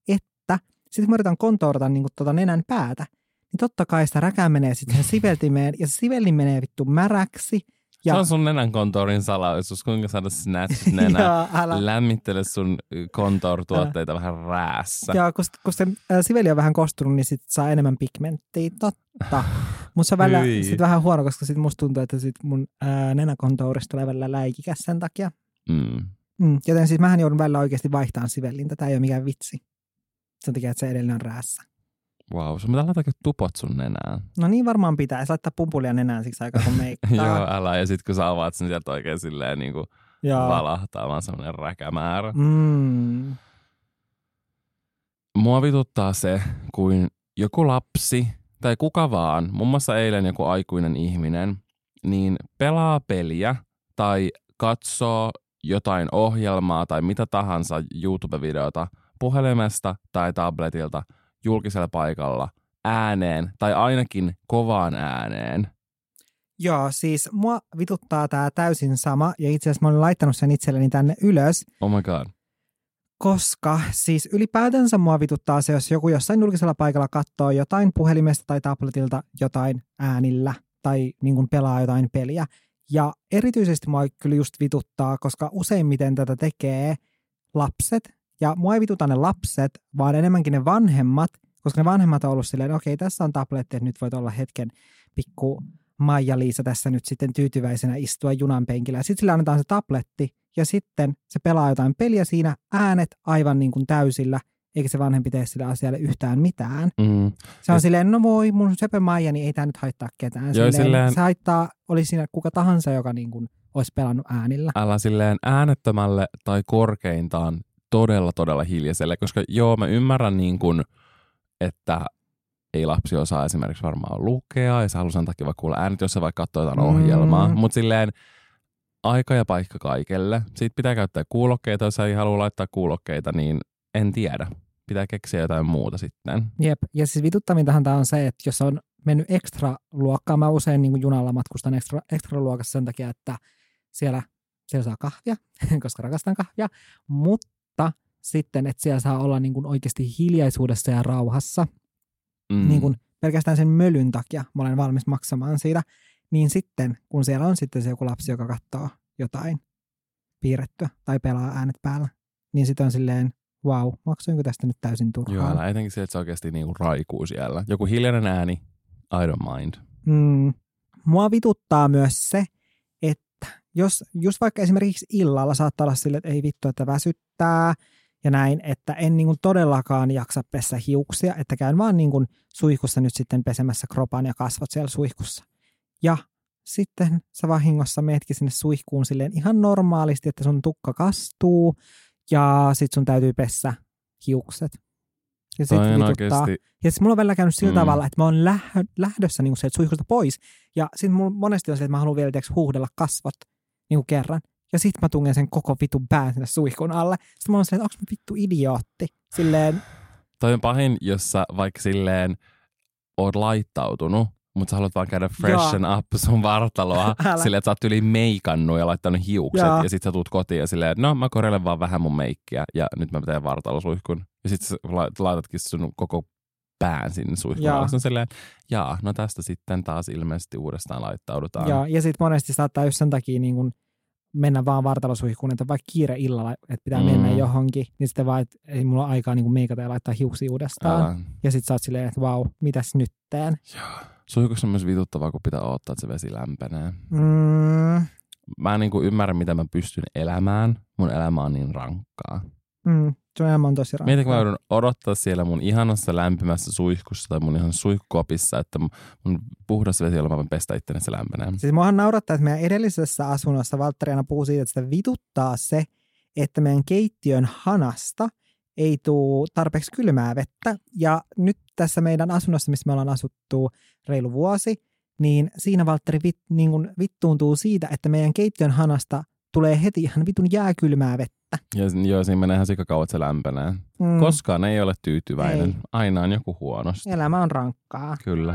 että sitten kun mä yritän kontourata niin kuin tuota nenän päätä, niin totta kai sitä räkää menee sitten siveltimeen, ja se sivelin menee vittu märäksi. Se Ja, on sun nenän kontourin salaisuus, kuinka saada snatch nenä. ja, älä, Lämmittele sun kontourtuotteita vähän räässä. Ja kun, kun se ä, siveli on vähän kostunut, niin sit saa enemmän pigmenttiä, totta. Mutta se on välillä Hyi. sit vähän huono, koska sit musta tuntuu, että sit mun ää, nenäkontourista tulee välillä läikikäs sen takia. Mm. Mm, joten siis mähän joudun välillä oikeasti vaihtamaan sivellintä. Tämä ei ole mikään vitsi. Sen takia, että se edelleen on räässä. Wow, sun pitää laittaa tupot sun nenään. No niin varmaan pitää. laittaa pumpulia nenään siksi aikaa, kun meikkaa. Joo, älä. Ja sit kun sä avaat sen sieltä oikein silleen niin kuin valahtaa, vaan semmonen räkämäärä. Mm. Mua vituttaa se, kuin joku lapsi tai kuka vaan, muun muassa eilen joku aikuinen ihminen, niin pelaa peliä tai katsoo jotain ohjelmaa tai mitä tahansa YouTube-videota puhelimesta tai tabletilta julkisella paikalla ääneen tai ainakin kovaan ääneen. Joo, siis mua vituttaa tämä täysin sama ja itse asiassa mä olen laittanut sen itselleni tänne ylös. Oh my god. Koska siis ylipäätänsä mua vituttaa se, jos joku jossain julkisella paikalla katsoo jotain puhelimesta tai tabletilta jotain äänillä tai niin kuin pelaa jotain peliä. Ja erityisesti mua kyllä just vituttaa, koska useimmiten tätä tekee lapset. Ja mua ei vituta ne lapset, vaan enemmänkin ne vanhemmat, koska ne vanhemmat on ollut silleen, okei, okay, tässä on tabletti, että nyt voit olla hetken pikku Maija-Liisa tässä nyt sitten tyytyväisenä istua junan penkillä. Sitten sille annetaan se tabletti ja sitten se pelaa jotain peliä siinä, äänet aivan niin kuin täysillä, eikä se vanhempi tee sille asialle yhtään mitään. Mm. Se on silleen, no voi, mun Sepe Maija, niin ei tämä nyt haittaa ketään. Joo, silleen, silleen... Se haittaa, olisi siinä kuka tahansa, joka niin kuin olisi pelannut äänillä. Älä silleen äänettömälle tai korkeintaan todella, todella hiljaiselle, koska joo, mä ymmärrän niin kuin, että ei lapsi osaa esimerkiksi varmaan lukea ja se haluaa sen takia vaikka kuulla äänet, jos se vaikka katsoo jotain mm. ohjelmaa. Mutta silleen aika ja paikka kaikelle. Siitä pitää käyttää kuulokkeita, jos ei halua laittaa kuulokkeita, niin en tiedä. Pitää keksiä jotain muuta sitten. Jep, ja siis vituttavintahan tämä on se, että jos on mennyt ekstra luokkaa, mä usein niin junalla matkustan ekstra, ekstra luokassa sen takia, että siellä, siellä saa kahvia, koska rakastan kahvia, mutta sitten, että siellä saa olla niin kuin oikeasti hiljaisuudessa ja rauhassa – mm. niin kuin pelkästään sen mölyn takia mä olen valmis maksamaan siitä, niin sitten kun siellä on sitten se joku lapsi, joka katsoo jotain piirrettyä tai pelaa äänet päällä, niin sitten on silleen, wow, maksoinko tästä nyt täysin turhaan? Joo, älä etenkin se, että se oikeasti niinku raikuu siellä. Joku hiljainen ääni, I don't mind. Mm. Mua vituttaa myös se, että jos just vaikka esimerkiksi illalla saattaa olla sille, että ei vittu, että väsyttää, ja näin, että en niin kuin todellakaan jaksa pessä hiuksia, että käyn vaan niin kuin suihkussa nyt sitten pesemässä kropan ja kasvot siellä suihkussa. Ja sitten sä vahingossa meetkin sinne suihkuun silleen ihan normaalisti, että sun tukka kastuu ja sit sun täytyy pessä hiukset. Ja sit Oikeasti... Ja sit mulla on välillä käynyt sillä mm. tavalla, että mä oon läh- lähdössä niin sieltä suihkusta pois. Ja sit mulla monesti on se, että mä haluan vielä tiiäks, huuhdella kasvot niin kuin kerran. Ja sit mä tungen sen koko vitun pään sinne suihkun alle. Sitten mä oon silleen, että onko mä vittu idiootti? Silleen... Toi on pahin, jos sä vaikka silleen oot laittautunut, mutta sä haluat vaan käydä freshen Joo. up sun vartaloa silleen, että sä oot yli meikannut ja laittanut hiukset Joo. ja sit sä tuut kotiin ja silleen, no mä korjelen vaan vähän mun meikkiä ja nyt mä teen vartalosuihkun. Ja sit sä laitatkin sun koko pään sinne suihkuun. Jaa. Se on silleen, jaa, no tästä sitten taas ilmeisesti uudestaan laittaudutaan. Joo, ja sitten monesti saattaa just sen takia niin kun mennä vaan vartalosuihkuun, että vaikka kiire illalla, että pitää mm. mennä johonkin, niin sitten vaan, että ei mulla ole aikaa niin meikata ja laittaa hiuksia uudestaan. Älä. Ja sitten sä oot silleen, että vau, mitäs nyt teen? Joo. Suihkussa on myös vituttavaa, kun pitää odottaa, että se vesi lämpenee. Mm. Mä en niin kuin ymmärrä, mitä mä pystyn elämään. Mun elämä on niin rankkaa. Mm. Se on tosi rankkaa. Mietin, kun mä joudun odottaa siellä mun ihanassa lämpimässä suihkussa tai mun ihan suihkuopissa, että mun puhdas vesi on vaan pestä itteni se lämpenee. Siis muahan naurattaa, että meidän edellisessä asunnossa Valtteri puhuu siitä, että sitä vituttaa se, että meidän keittiön hanasta ei tule tarpeeksi kylmää vettä. Ja nyt tässä meidän asunnossa, missä me ollaan asuttu reilu vuosi, niin siinä Valtteri vit, niin vittuuntuu siitä, että meidän keittiön hanasta tulee heti ihan vitun jääkylmää vettä vettä. Ja joo, siinä menee ihan sikakauan, että se lämpenee. Mm. Koskaan ei ole tyytyväinen. Ei. Aina on joku huonosti. Elämä on rankkaa. Kyllä.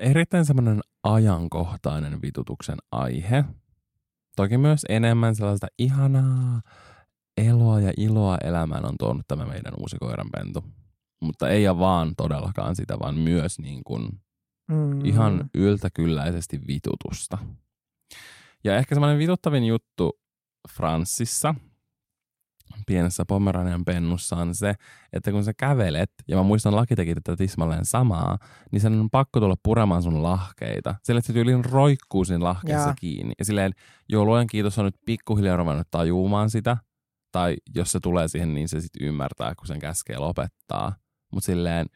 Erittäin semmoinen ajankohtainen vitutuksen aihe. Toki myös enemmän sellaista ihanaa eloa ja iloa elämään on tuonut tämä meidän uusi koiranpentu. Mutta ei ole vaan todellakaan sitä, vaan myös niin kuin mm. ihan yltäkylläisesti vitutusta. Ja ehkä semmoinen vituttavin juttu Franssissa pienessä Pomeranian pennussa on se, että kun sä kävelet, ja mä muistan laki teki tätä tismalleen samaa, niin sen on pakko tulla puremaan sun lahkeita. Sillä se tyyliin roikkuu siinä lahkeessa Jaa. kiinni. Ja silleen, joo, luojan kiitos on nyt pikkuhiljaa ruvennut tajuumaan sitä. Tai jos se tulee siihen, niin se sitten ymmärtää, kun sen käskee lopettaa. Mutta silleen,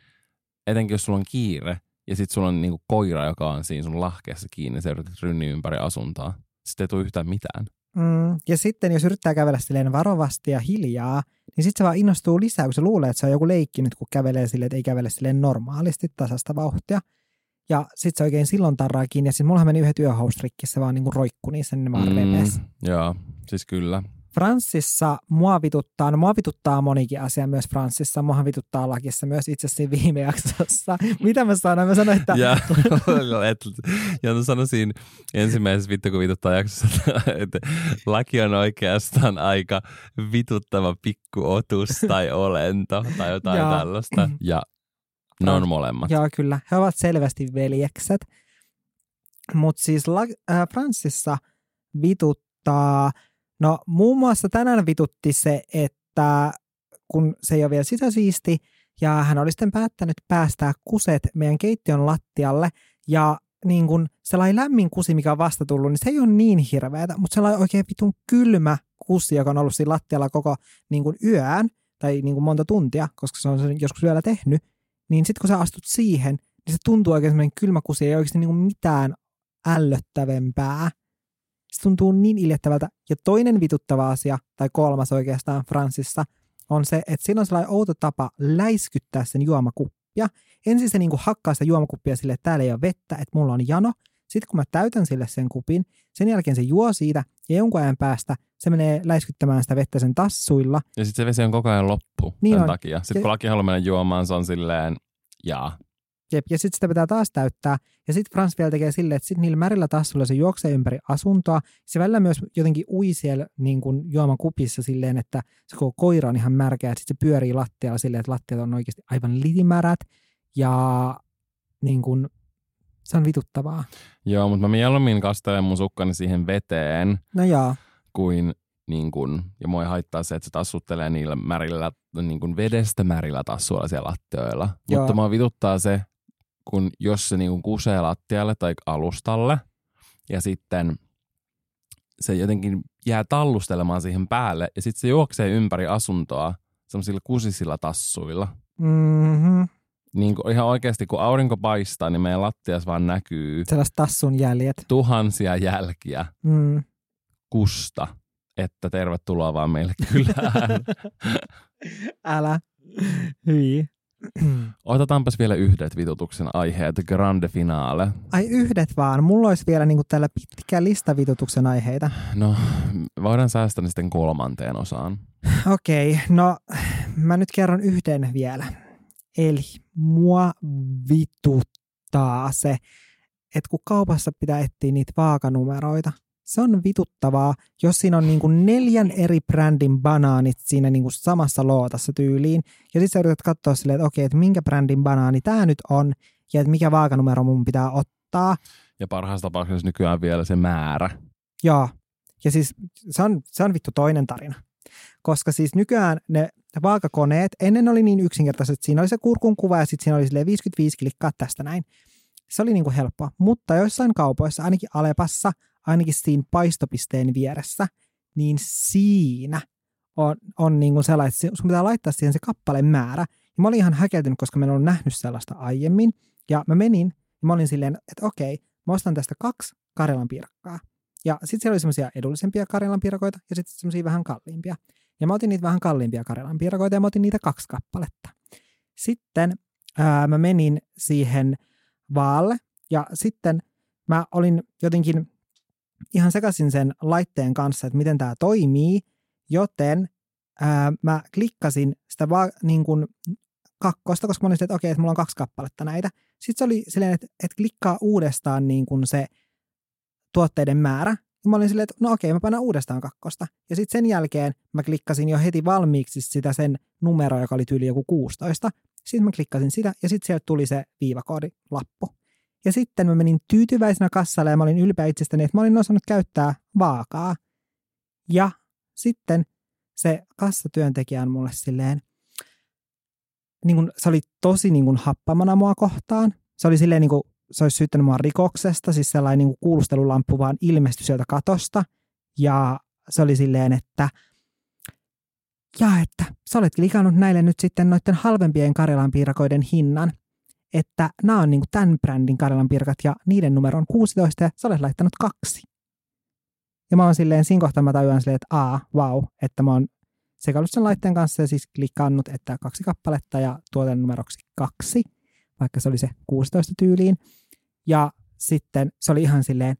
etenkin jos sulla on kiire, ja sitten sulla on niinku koira, joka on siinä sun lahkeessa kiinni, se yrität rynni ympäri asuntoa. Sitten ei tule yhtään mitään. Mm, ja sitten jos yrittää kävellä silleen varovasti ja hiljaa, niin sitten se vaan innostuu lisää, kun se luulee, että se on joku leikki nyt, kun kävelee silleen, että ei kävele silleen normaalisti tasasta vauhtia. Ja sitten se oikein silloin tarraa kiinni. Ja siis mullahan meni yhdet yöhousut rikki, se vaan niinku roikku niissä, niin ne vaan repes. joo, siis kyllä. Franssissa mua vituttaa, no mua vituttaa monikin asia myös Franssissa, mua vituttaa lakissa myös itse asiassa siinä viime jaksossa. Mitä mä sanoin? Mä sanoin, että Ja, et, ja mä sanoisin ensimmäisessä vittu, kun vituttaa jaksossa, että laki on oikeastaan aika vituttava pikkuotus tai olento tai jotain Joo. tällaista. Ja ne on molemmat. Joo, kyllä. He ovat selvästi veljekset. Mutta siis la- äh, Franssissa vituttaa, no muun muassa tänään vitutti se, että kun se ei ole vielä sisäsiisti, ja hän oli sitten päättänyt päästää kuset meidän keittiön lattialle, ja niin kun sellainen lämmin kusi, mikä on vasta tullut, niin se ei ole niin hirveätä, mutta sellainen oikein vitun kylmä kusi, joka on ollut siinä lattialla koko niin kun yön, tai niin kun monta tuntia, koska se on sen joskus yöllä tehnyt, niin sitten kun sä astut siihen, niin se tuntuu oikein kylmä kusi, ei oikeasti niin mitään ällöttävämpää. Se tuntuu niin iljettävältä. Ja toinen vituttava asia, tai kolmas oikeastaan Franssissa, on se, että siinä on sellainen outo tapa läiskyttää sen juomakuppia. Ensin se niin kuin hakkaa sitä juomakuppia sille, että täällä ei ole vettä, että mulla on jano. Sitten kun mä täytän sille sen kupin, sen jälkeen se juo siitä ja jonkun ajan päästä se menee läiskyttämään sitä vettä sen tassuilla. Ja sitten se vesi on koko ajan loppu Niin sen on. takia. Sitten Ja- kun laki haluaa mennä juomaan, se on silleen, jaa. Jep, ja sitten sitä pitää taas täyttää. Ja sitten Frans vielä tekee silleen, että sitten niillä märillä tassuilla se juoksee ympäri asuntoa. Se välillä myös jotenkin ui siellä niin kuin juoman kupissa silleen, että se koko koira on ihan märkä ja sitten se pyörii lattialla silleen, että lattiat on oikeasti aivan litimärät. Ja niin kuin, se on vituttavaa. Joo, mutta mä mieluummin kastelen mun sukkani siihen veteen, No joo, kuin, niin kun, ja mua ei haittaa se, että se tassuttelee niillä märillä, niin kun vedestä märillä tassuilla siellä lattioilla. Joo. Mutta mua vituttaa se, kun jos se niin kun kusee lattialle tai alustalle, ja sitten se jotenkin jää tallustelemaan siihen päälle, ja sitten se juoksee ympäri asuntoa semmoisilla kusisilla tassuilla. mm-hmm. Niin kun ihan oikeasti, kun aurinko paistaa, niin meidän lattias vaan näkyy sellaiset tassun jäljet. tuhansia jälkiä Mm. kusta, että tervetuloa vaan meille kylään. Älä. Hyi. Otetaanpas vielä yhdet vitutuksen aiheet, grande finale. Ai yhdet vaan. Mulla olisi vielä niin kuin täällä pitkä lista vitutuksen aiheita. No, voidaan säästää ne sitten kolmanteen osaan. Okei, no mä nyt kerron yhden vielä. Eli mua vituttaa se, että kun kaupassa pitää etsiä niitä vaakanumeroita, se on vituttavaa, jos siinä on niin kuin neljän eri brändin banaanit siinä niin kuin samassa lootassa tyyliin. Ja sitten sä yrität katsoa silleen, että okei, että minkä brändin banaani tämä nyt on, ja että mikä vaakanumero mun pitää ottaa. Ja parhaassa tapauksessa nykyään vielä se määrä. Joo. Ja siis se on, se on vittu toinen tarina. Koska siis nykyään ne vaakakoneet, ennen oli niin yksinkertaiset, että siinä oli se kurkun kuva ja sitten siinä oli silleen 55 klikkaa tästä näin. Se oli niinku helppoa. Mutta joissain kaupoissa, ainakin Alepassa, ainakin siinä paistopisteen vieressä, niin siinä on, on niinku sellainen, että sun pitää laittaa siihen se kappaleen määrä. Ja mä olin ihan häkeltynyt, koska mä en ollut nähnyt sellaista aiemmin. Ja mä menin ja mä olin silleen, että okei, mä ostan tästä kaksi Karjalan piirakkaa. Ja sitten siellä oli semmoisia edullisempia Karjalan piirakoita ja sitten semmoisia vähän kalliimpia. Ja mä otin niitä vähän kalliimpia Karjalan piirakoita ja mä otin niitä kaksi kappaletta. Sitten ää, mä menin siihen vaalle ja sitten mä olin jotenkin ihan sekaisin sen laitteen kanssa, että miten tämä toimii, joten ää, mä klikkasin sitä vaan niin kuin kakkosta, koska mä olin että okei, että mulla on kaksi kappaletta näitä. Sitten se oli silleen, että, että klikkaa uudestaan niin kuin se tuotteiden määrä. Ja mä olin silleen, että no okei, mä panen uudestaan kakkosta. Ja sitten sen jälkeen mä klikkasin jo heti valmiiksi sitä sen numeroa, joka oli tyyli joku 16. Sitten mä klikkasin sitä ja sitten sieltä tuli se viivakoodilappu. Ja sitten mä menin tyytyväisenä kassalle ja mä olin ylpeä itsestäni, että mä olin osannut käyttää vaakaa. Ja sitten se kassatyöntekijä on mulle silleen, niin kun, se oli tosi niin kun happamana mua kohtaan. Se oli silleen, niin kun, se olisi syyttänyt mua rikoksesta, siis sellainen niin kuulustelulamppu vaan ilmestyi sieltä katosta. Ja se oli silleen, että ja että sä olet klikannut näille nyt sitten noiden halvempien Karjalan piirakoiden hinnan, että nämä on niin tämän brändin Karjalan piirakat ja niiden numero on 16 ja sä olet laittanut kaksi. Ja mä oon silleen, siinä kohtaa mä tajuan silleen, että aa, wow, että mä oon sekaillut sen laitteen kanssa ja siis klikannut, että kaksi kappaletta ja tuoten numeroksi kaksi, vaikka se oli se 16 tyyliin. Ja sitten se oli ihan silleen,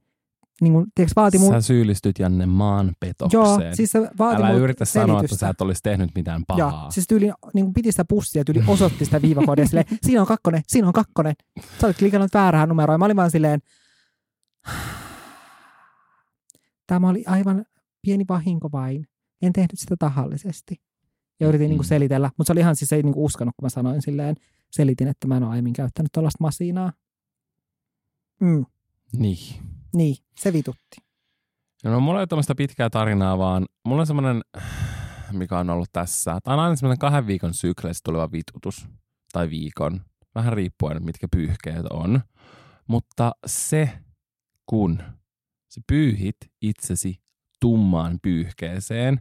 niin kuin, tiiäks, vaati mun... Sä syyllistyt Janne maanpetokseen. Joo, siis se vaati Älä yritä sanoa, että selitystä. sä et olisi tehnyt mitään Joo, pahaa. siis tyyli niin kuin piti sitä pussia, tyyli osoitti sitä viivakoodia silleen, siinä on kakkonen, siinä on kakkonen. Sä olet klikannut väärään numeroon. Ja mä olin vaan silleen, tämä oli aivan pieni vahinko vain. En tehnyt sitä tahallisesti. Ja yritin Mm. niin kuin selitellä, mutta se oli ihan siis ei niin kuin uskonut, kun mä sanoin silleen, selitin, että mä en ole aiemmin käyttänyt tuollaista masinaa. Mm, Niin. Niin, se vitutti. No mulla ei ole tämmöistä pitkää tarinaa, vaan mulla on semmoinen, mikä on ollut tässä. Tämä on aina semmoinen kahden viikon sykleissä tuleva vitutus. Tai viikon. Vähän riippuen, mitkä pyyhkeet on. Mutta se, kun sä pyyhit itsesi tummaan pyyhkeeseen,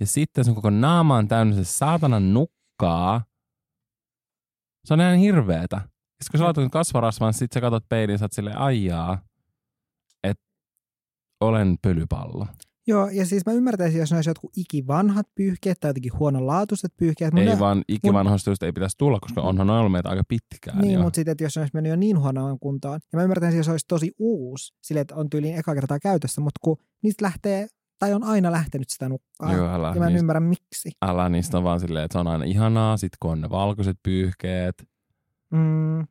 ja sitten sun koko naama on täynnä se saatanan nukkaa, se on ihan hirveetä. Sitten kun sä laitat kasvarasvan, sit sä katot peiliin, sä oot silleen, aijaa, olen pölypallo. Joo, ja siis mä ymmärtäisin, jos ne olisi jotkut ikivanhat pyyhkeet tai jotenkin huonolaatuiset pyyhkeet. Mun Ei ne- vaan ikivanhoista just ei pitäisi tulla, koska onhan ne ollut meitä aika pitkään Niin, mutta sitten, että jos se olisi mennyt jo niin huonoon kuntoon. Ja mä ymmärtäisin, jos se olisi tosi uusi, sille että on tyyliin eka kertaa käytössä, mutta kun niistä lähtee, tai on aina lähtenyt sitä nukkaa. Joo, älä, ja mä en niistä, ymmärrä miksi. älä niistä on vaan silleen, että se on aina ihanaa, sit kun on ne valkoiset pyyhkeet. Mm,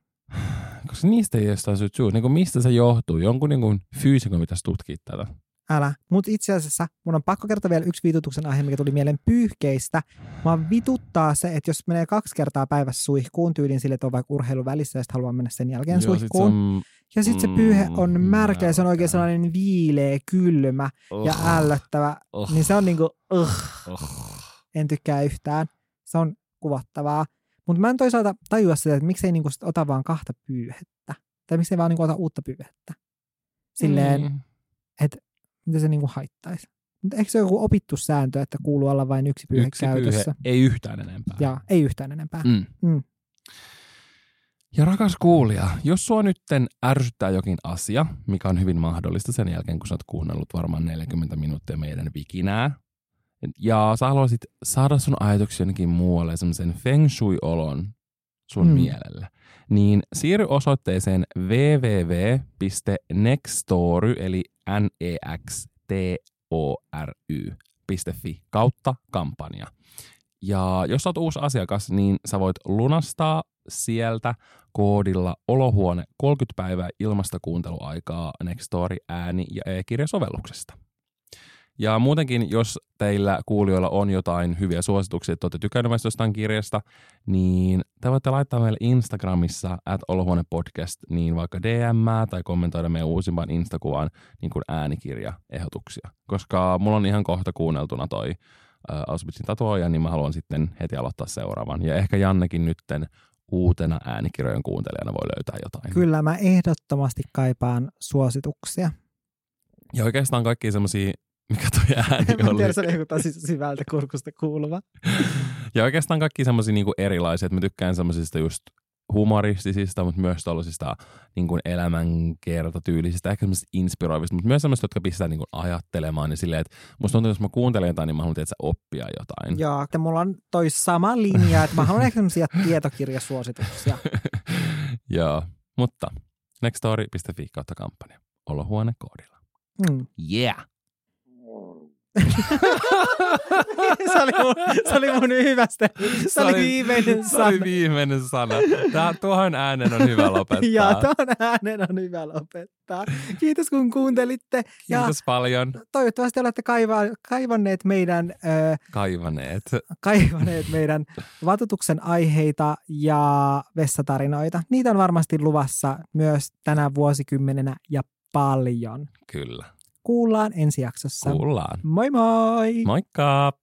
Koska niistä ei syyt suu. Niin kuin mistä se johtuu? Jonkun niin kuin fyysikon pitäisi tutkia tätä. älä. Mutta itse asiassa mun on pakko kertoa vielä yksi vitutuksen aihe, mikä tuli mieleen pyyhkeistä. Mä vituttaa se, että jos menee kaksi kertaa päivässä suihkuun tyyliin sille, että on vaikka urheilu välissä ja sitten haluaa mennä sen jälkeen Joo, sit se suihkuun. on, Ja sitten se pyyhe on Mm, märkä ja se on oikein sellainen viileä, kylmä ja Ugh, ällöttävä. ugh, Niin se on niinku, uh, ugh. en tykkää yhtään. Se on kuvattavaa. Mutta mä en toisaalta tajua sitä, että miksei niinku sit ota vaan kahta pyyhettä. Tai miksei vaan niinku ota uutta pyyhettä. Silleen, Niin. mitä se niinku haittaisi. Mutta eikö se ole joku opittu sääntö, että kuuluu olla vain yksi pyyhe Yksi käytössä? pyyhe, ei yhtään enempää. Ja ei yhtään enempää. Mm. Mm. Ja rakas kuulija, jos sua nytten ärsyttää jokin asia, mikä on hyvin mahdollista sen jälkeen, kun sä oot kuunnellut varmaan 40 minuuttia meidän vikinää, ja sä haluaisit saada sun ajatuksia jonnekin muualle, semmoisen feng shui-olon sun Mm. mielelle, niin siirry osoitteeseen www.nextory, eli n e x t o r y.fi kautta kampanja. Ja jos sä oot uusi asiakas, niin sä voit lunastaa sieltä koodilla olohuone 30 päivää ilmasta kuunteluaikaa Nextory ääni- ja e-kirjasovelluksesta. Ja muutenkin, jos teillä kuulijoilla on jotain hyviä suosituksia, että olette tykänneet jostain kirjasta, niin te voitte laittaa meille Instagramissa at olohuonepodcast niin vaikka DM tai kommentoida meidän uusimpaan Instakuvaan niin kuin äänikirjaehdotuksia. Koska mulla on ihan kohta kuunneltuna toi ä, Auschwitzin tatuoja, niin mä haluan sitten heti aloittaa seuraavan. Ja ehkä Jannekin nytten uutena äänikirjojen kuuntelijana voi löytää jotain. Kyllä mä ehdottomasti kaipaan suosituksia. Ja oikeastaan kaikki semmosia, mikä toi ääni Mä oli. tiedän, se oli joku tosi syvältä kurkusta kuuluva. Ja oikeastaan kaikki semmosia niinku erilaisia, että mä tykkään semmosista just humoristisista, mutta myös tällaisista niin kuin elämänkertatyylisistä, ehkä semmoisista inspiroivista, mutta myös semmoista, jotka pistää niin kuin ajattelemaan. Niin silleen, että musta tuntuu, että jos mä kuuntelen jotain, niin mä haluan tietää oppia jotain. Joo, että mulla on toi sama linja, että mä haluan ehkä sellaisia tietokirjasuosituksia. Joo, mutta nextstory.fi kautta kampanja. Olohuone koodilla. Mm. Yeah! se, oli mun, se oli mun hyvästä. Se, se oli viimeinen Se sana. oli viimeinen sana. Tää, tuohon äänen on hyvä lopettaa. Ja tuon äänen on hyvä lopettaa. Kiitos kun kuuntelitte. Ja Kiitos paljon. toivottavasti olette kaiva, kaivanneet meidän, ö, Kaivaneet. kaivaneet meidän vatutuksen aiheita ja vessatarinoita. Niitä on varmasti luvassa myös tänä vuosikymmenenä ja paljon. Kyllä. Kuullaan ensi jaksossa. Kuullaan. Moi moi! Moikka!